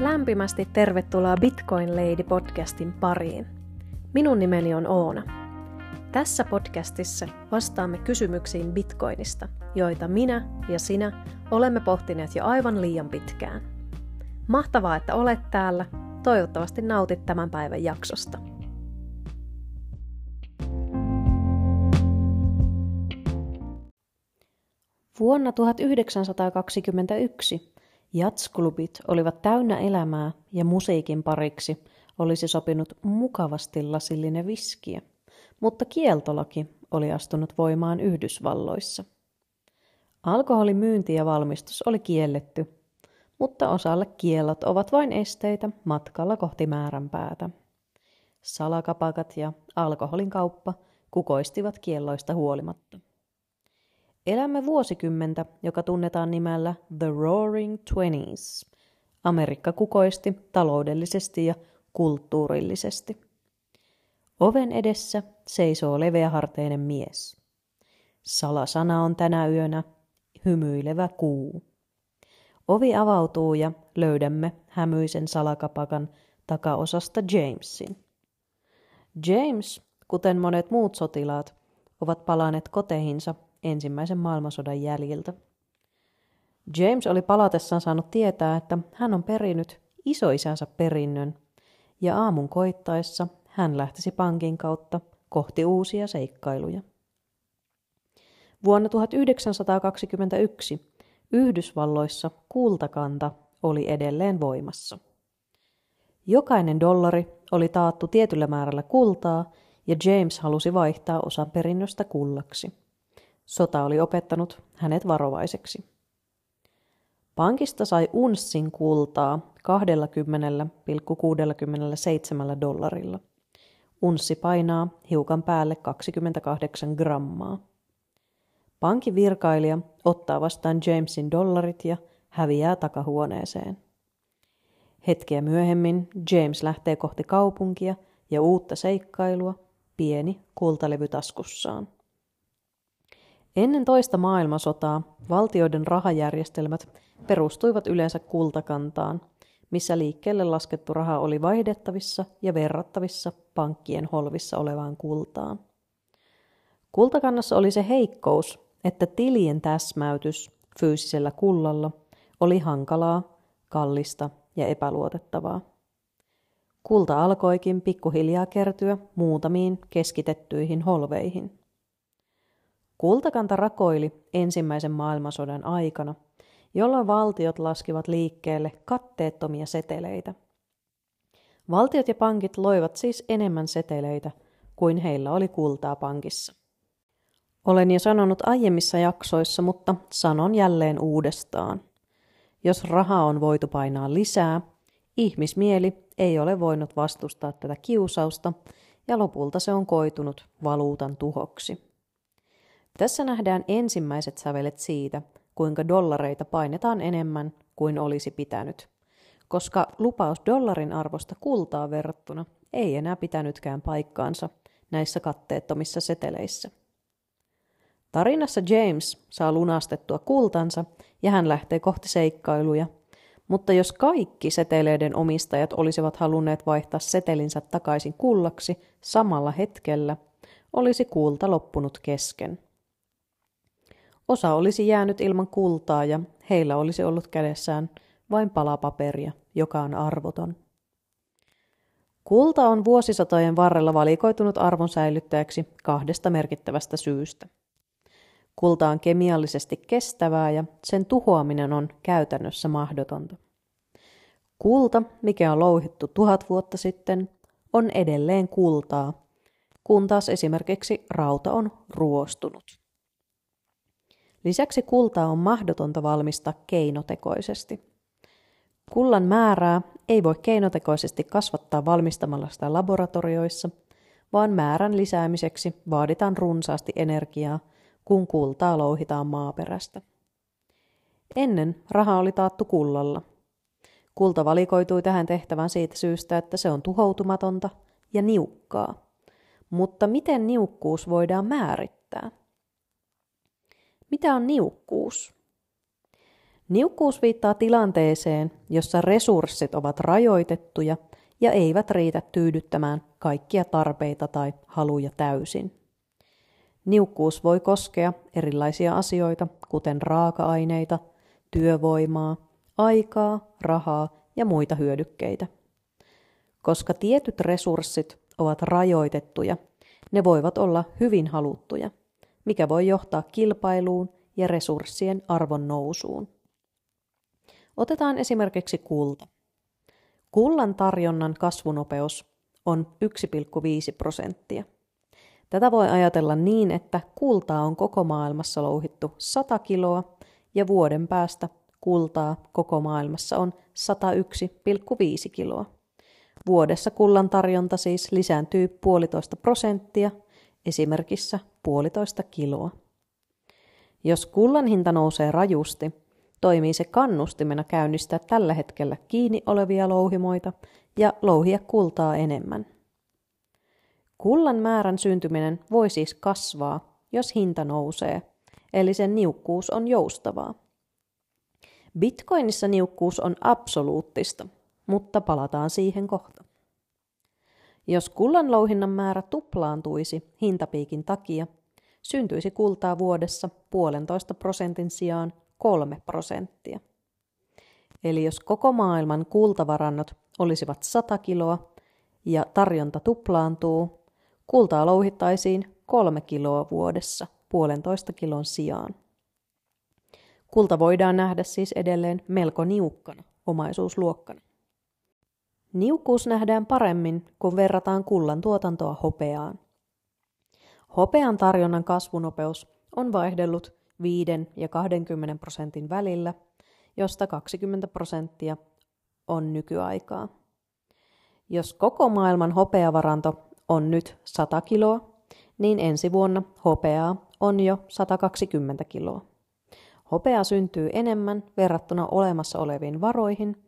Lämpimästi tervetuloa Bitcoin Lady podcastin pariin. Minun nimeni on Oona. Tässä podcastissa vastaamme kysymyksiin Bitcoinista, joita minä ja sinä olemme pohtineet jo aivan liian pitkään. Mahtavaa, että olet täällä. Toivottavasti nautit tämän päivän jaksosta. Vuonna 1921 Jatsklubit olivat täynnä elämää ja musiikin pariksi olisi sopinut mukavasti lasillinen viskiä, mutta kieltolaki oli astunut voimaan Yhdysvalloissa. Alkoholin myynti ja valmistus oli kielletty, mutta osalle kiellot ovat vain esteitä matkalla kohti määränpäätä. Salakapakat ja alkoholin kauppa kukoistivat kielloista huolimatta. Elämme vuosikymmentä, joka tunnetaan nimellä The Roaring Twenties. Amerikka kukoisti taloudellisesti ja kulttuurillisesti. Oven edessä seisoo leveäharteinen mies. Salasana on tänä yönä hymyilevä kuu. Ovi avautuu ja löydämme hämyisen salakapakan takaosasta Jamesin. James, kuten monet muut sotilaat, ovat palanneet koteihinsa ensimmäisen maailmansodan jäljiltä. James oli palatessaan saanut tietää, että hän on perinyt isoisänsä perinnön, ja aamun koittaessa hän lähtisi pankin kautta kohti uusia seikkailuja. Vuonna 1921 Yhdysvalloissa kultakanta oli edelleen voimassa. Jokainen dollari oli taattu tietyllä määrällä kultaa, ja James halusi vaihtaa osan perinnöstä kullaksi. Sota oli opettanut hänet varovaiseksi. Pankista sai unssin kultaa 20,67 dollarilla. Unssi painaa hiukan päälle 28 grammaa. Pankin virkailija ottaa vastaan Jamesin dollarit ja häviää takahuoneeseen. Hetkeä myöhemmin James lähtee kohti kaupunkia ja uutta seikkailua, pieni kultalevy taskussaan. Ennen toista maailmansotaa valtioiden rahajärjestelmät perustuivat yleensä kultakantaan, missä liikkeelle laskettu raha oli vaihdettavissa ja verrattavissa pankkien holvissa olevaan kultaan. Kultakannassa oli se heikkous, että tilien täsmäytys fyysisellä kullalla oli hankalaa, kallista ja epäluotettavaa. Kulta alkoikin pikkuhiljaa kertyä muutamiin keskitettyihin holveihin. Kultakanta rakoili ensimmäisen maailmansodan aikana, jolloin valtiot laskivat liikkeelle katteettomia seteleitä. Valtiot ja pankit loivat siis enemmän seteleitä kuin heillä oli kultaa pankissa. Olen jo sanonut aiemmissa jaksoissa, mutta sanon jälleen uudestaan. Jos raha on voitu painaa lisää, ihmismieli ei ole voinut vastustaa tätä kiusausta ja lopulta se on koitunut valuutan tuhoksi. Tässä nähdään ensimmäiset sävelet siitä, kuinka dollareita painetaan enemmän kuin olisi pitänyt, koska lupaus dollarin arvosta kultaa verrattuna ei enää pitänytkään paikkaansa näissä katteettomissa seteleissä. Tarinassa James saa lunastettua kultansa ja hän lähtee kohti seikkailuja, mutta jos kaikki seteleiden omistajat olisivat halunneet vaihtaa setelinsä takaisin kullaksi samalla hetkellä, olisi kulta loppunut kesken. Osa olisi jäänyt ilman kultaa ja heillä olisi ollut kädessään vain palapaperia, joka on arvoton. Kulta on vuosisatojen varrella valikoitunut arvon säilyttäjäksi kahdesta merkittävästä syystä. Kulta on kemiallisesti kestävää ja sen tuhoaminen on käytännössä mahdotonta. Kulta, mikä on louhittu tuhat vuotta sitten, on edelleen kultaa, kun taas esimerkiksi rauta on ruostunut. Lisäksi kultaa on mahdotonta valmistaa keinotekoisesti. Kullan määrää ei voi keinotekoisesti kasvattaa valmistamalla sitä laboratorioissa, vaan määrän lisäämiseksi vaaditaan runsaasti energiaa, kun kultaa louhitaan maaperästä. Ennen raha oli taattu kullalla. Kulta valikoitui tähän tehtävään siitä syystä, että se on tuhoutumatonta ja niukkaa. Mutta miten niukkuus voidaan määrittää? Mitä on niukkuus? Niukkuus viittaa tilanteeseen, jossa resurssit ovat rajoitettuja ja eivät riitä tyydyttämään kaikkia tarpeita tai haluja täysin. Niukkuus voi koskea erilaisia asioita, kuten raaka-aineita, työvoimaa, aikaa, rahaa ja muita hyödykkeitä. Koska tietyt resurssit ovat rajoitettuja, ne voivat olla hyvin haluttuja, mikä voi johtaa kilpailuun ja resurssien arvon nousuun. Otetaan esimerkiksi kulta. Kullan tarjonnan kasvunopeus on 1,5 prosenttia. Tätä voi ajatella niin, että kultaa on koko maailmassa louhittu 100 kiloa ja vuoden päästä kultaa koko maailmassa on 101,5 kiloa. Vuodessa kullan tarjonta siis lisääntyy puolitoista prosenttia, esimerkissä puolitoista kiloa. Jos kullan hinta nousee rajusti, toimii se kannustimena käynnistää tällä hetkellä kiinni olevia louhimoita ja louhia kultaa enemmän. Kullan määrän syntyminen voi siis kasvaa, jos hinta nousee, eli sen niukkuus on joustavaa. Bitcoinissa niukkuus on absoluuttista, mutta palataan siihen kohta. Jos kullan louhinnan määrä tuplaantuisi hintapiikin takia, syntyisi kultaa vuodessa puolentoista prosentin sijaan kolme prosenttia. Eli jos koko maailman kultavarannot olisivat 100 kiloa ja tarjonta tuplaantuu, kultaa louhittaisiin kolme kiloa vuodessa puolentoista kilon sijaan. Kulta voidaan nähdä siis edelleen melko niukkana omaisuusluokkana. Niukkuus nähdään paremmin, kun verrataan kullan tuotantoa hopeaan. Hopean tarjonnan kasvunopeus on vaihdellut 5 ja 20 prosentin välillä, josta 20 prosenttia on nykyaikaa. Jos koko maailman hopeavaranto on nyt 100 kiloa, niin ensi vuonna hopeaa on jo 120 kiloa. Hopea syntyy enemmän verrattuna olemassa oleviin varoihin,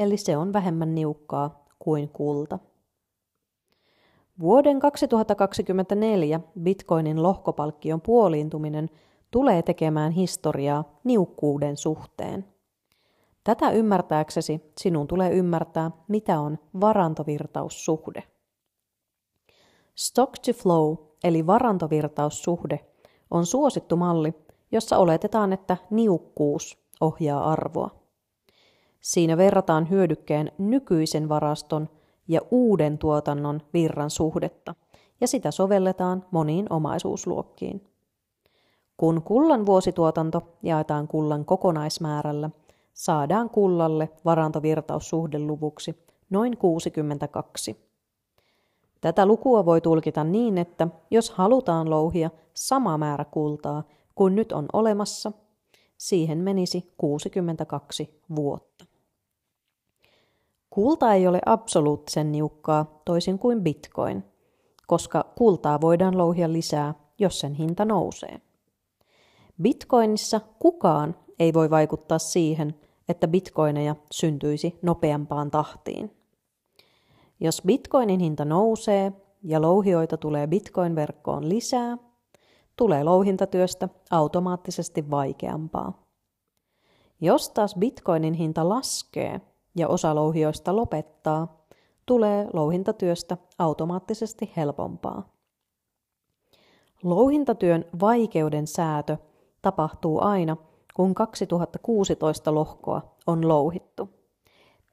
eli se on vähemmän niukkaa kuin kulta. Vuoden 2024 bitcoinin lohkopalkkion puoliintuminen tulee tekemään historiaa niukkuuden suhteen. Tätä ymmärtääksesi sinun tulee ymmärtää, mitä on varantovirtaussuhde. Stock to flow eli varantovirtaussuhde on suosittu malli, jossa oletetaan, että niukkuus ohjaa arvoa. Siinä verrataan hyödykkeen nykyisen varaston ja uuden tuotannon virran suhdetta, ja sitä sovelletaan moniin omaisuusluokkiin. Kun kullan vuosituotanto jaetaan kullan kokonaismäärällä, saadaan kullalle varantovirtaussuhdeluvuksi noin 62. Tätä lukua voi tulkita niin, että jos halutaan louhia sama määrä kultaa kuin nyt on olemassa, siihen menisi 62 vuotta. Kulta ei ole absoluuttisen niukkaa toisin kuin bitcoin, koska kultaa voidaan louhia lisää, jos sen hinta nousee. Bitcoinissa kukaan ei voi vaikuttaa siihen, että bitcoineja syntyisi nopeampaan tahtiin. Jos bitcoinin hinta nousee ja louhioita tulee bitcoin-verkkoon lisää, tulee louhintatyöstä automaattisesti vaikeampaa. Jos taas bitcoinin hinta laskee ja osa louhioista lopettaa, tulee louhintatyöstä automaattisesti helpompaa. Louhintatyön vaikeuden säätö tapahtuu aina, kun 2016 lohkoa on louhittu.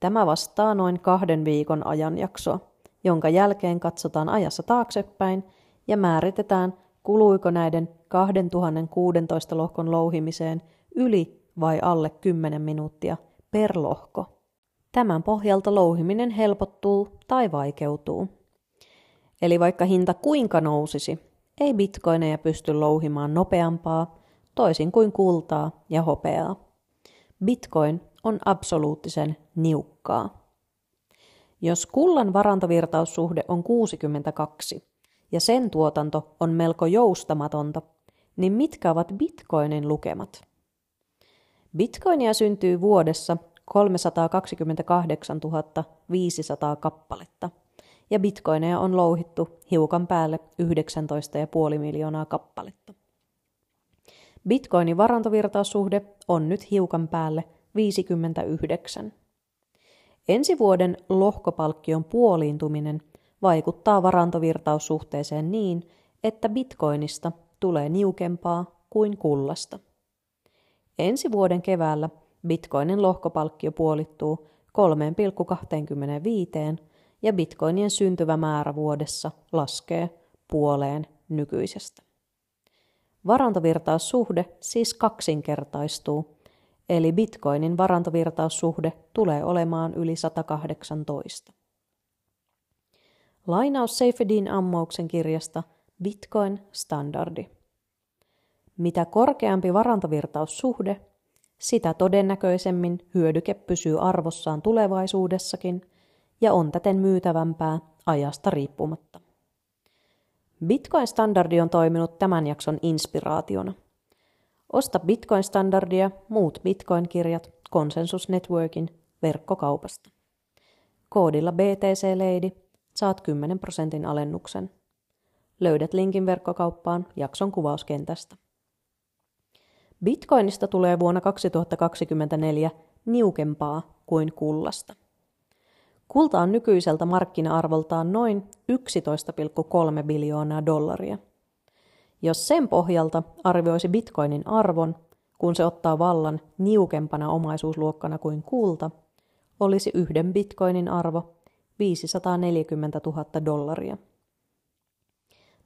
Tämä vastaa noin kahden viikon ajanjaksoa, jonka jälkeen katsotaan ajassa taaksepäin ja määritetään, kuluiko näiden 2016 lohkon louhimiseen yli vai alle 10 minuuttia per lohko. Tämän pohjalta louhiminen helpottuu tai vaikeutuu. Eli vaikka hinta kuinka nousisi, ei bitcoineja pysty louhimaan nopeampaa, toisin kuin kultaa ja hopeaa. Bitcoin on absoluuttisen niukkaa. Jos kullan varantovirtaussuhde on 62 ja sen tuotanto on melko joustamatonta, niin mitkä ovat bitcoinin lukemat? Bitcoinia syntyy vuodessa 328 500 kappaletta, ja bitcoineja on louhittu hiukan päälle 19,5 miljoonaa kappaletta. Bitcoinin varantovirtaussuhde on nyt hiukan päälle 59. Ensi vuoden lohkopalkkion puoliintuminen vaikuttaa varantovirtaussuhteeseen niin, että bitcoinista tulee niukempaa kuin kullasta. Ensi vuoden keväällä bitcoinin lohkopalkkio puolittuu 3,25 ja bitcoinien syntyvä määrä vuodessa laskee puoleen nykyisestä. Varantovirtaussuhde siis kaksinkertaistuu, eli bitcoinin varantovirtaussuhde tulee olemaan yli 118. Lainaus Seifedin ammouksen kirjasta Bitcoin Standardi. Mitä korkeampi varantovirtaussuhde, sitä todennäköisemmin hyödyke pysyy arvossaan tulevaisuudessakin ja on täten myytävämpää ajasta riippumatta. Bitcoin-standardi on toiminut tämän jakson inspiraationa. Osta Bitcoin-standardia, muut Bitcoin-kirjat Consensus Networkin verkkokaupasta. Koodilla BTC Lady saat 10 prosentin alennuksen. Löydät linkin verkkokauppaan jakson kuvauskentästä. Bitcoinista tulee vuonna 2024 niukempaa kuin kullasta. Kulta on nykyiseltä markkina-arvoltaan noin 11,3 biljoonaa dollaria. Jos sen pohjalta arvioisi bitcoinin arvon, kun se ottaa vallan niukempana omaisuusluokkana kuin kulta, olisi yhden bitcoinin arvo 540 000 dollaria.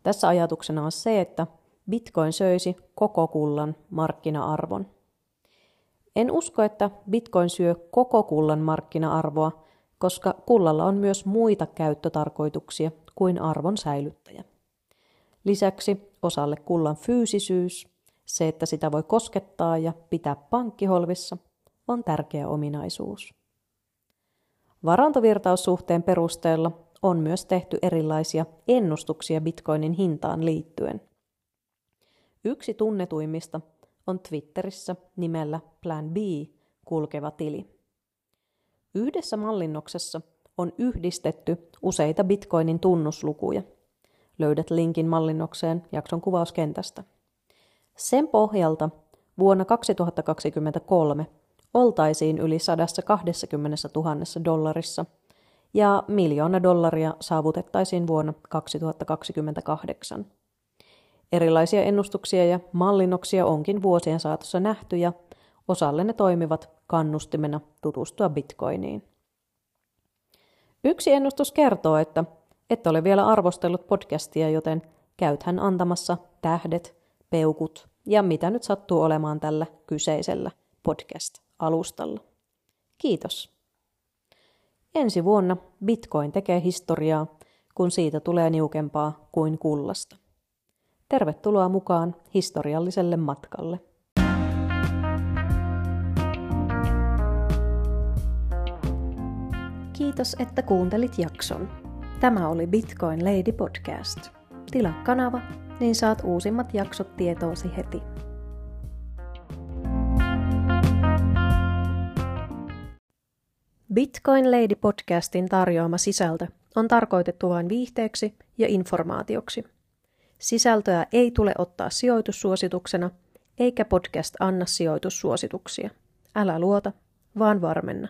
Tässä ajatuksena on se, että bitcoin söisi koko kullan markkina-arvon. En usko, että bitcoin syö koko kullan markkina-arvoa, koska kullalla on myös muita käyttötarkoituksia kuin arvon säilyttäjä. Lisäksi osalle kullan fyysisyys, se että sitä voi koskettaa ja pitää pankkiholvissa, on tärkeä ominaisuus. Varantovirtaussuhteen perusteella on myös tehty erilaisia ennustuksia bitcoinin hintaan liittyen. Yksi tunnetuimmista on Twitterissä nimellä Plan B kulkeva tili. Yhdessä mallinnoksessa on yhdistetty useita bitcoinin tunnuslukuja. Löydät linkin mallinnokseen jakson kuvauskentästä. Sen pohjalta vuonna 2023 oltaisiin yli 120 000 dollarissa ja miljoona dollaria saavutettaisiin vuonna 2028. Erilaisia ennustuksia ja mallinnoksia onkin vuosien saatossa nähty ja osalle ne toimivat kannustimena tutustua bitcoiniin. Yksi ennustus kertoo, että et ole vielä arvostellut podcastia, joten käythän antamassa tähdet, peukut ja mitä nyt sattuu olemaan tällä kyseisellä podcast-alustalla. Kiitos. Ensi vuonna Bitcoin tekee historiaa, kun siitä tulee niukempaa kuin kullasta. Tervetuloa mukaan historialliselle matkalle. Kiitos, että kuuntelit jakson. Tämä oli Bitcoin Lady Podcast. Tilaa kanava, niin saat uusimmat jaksot tietoosi heti. Bitcoin Lady podcastin tarjoama sisältö on tarkoitettu vain viihteeksi ja informaatioksi. Sisältöä ei tule ottaa sijoitussuosituksena, eikä podcast anna sijoitussuosituksia. Älä luota, vaan varmenna.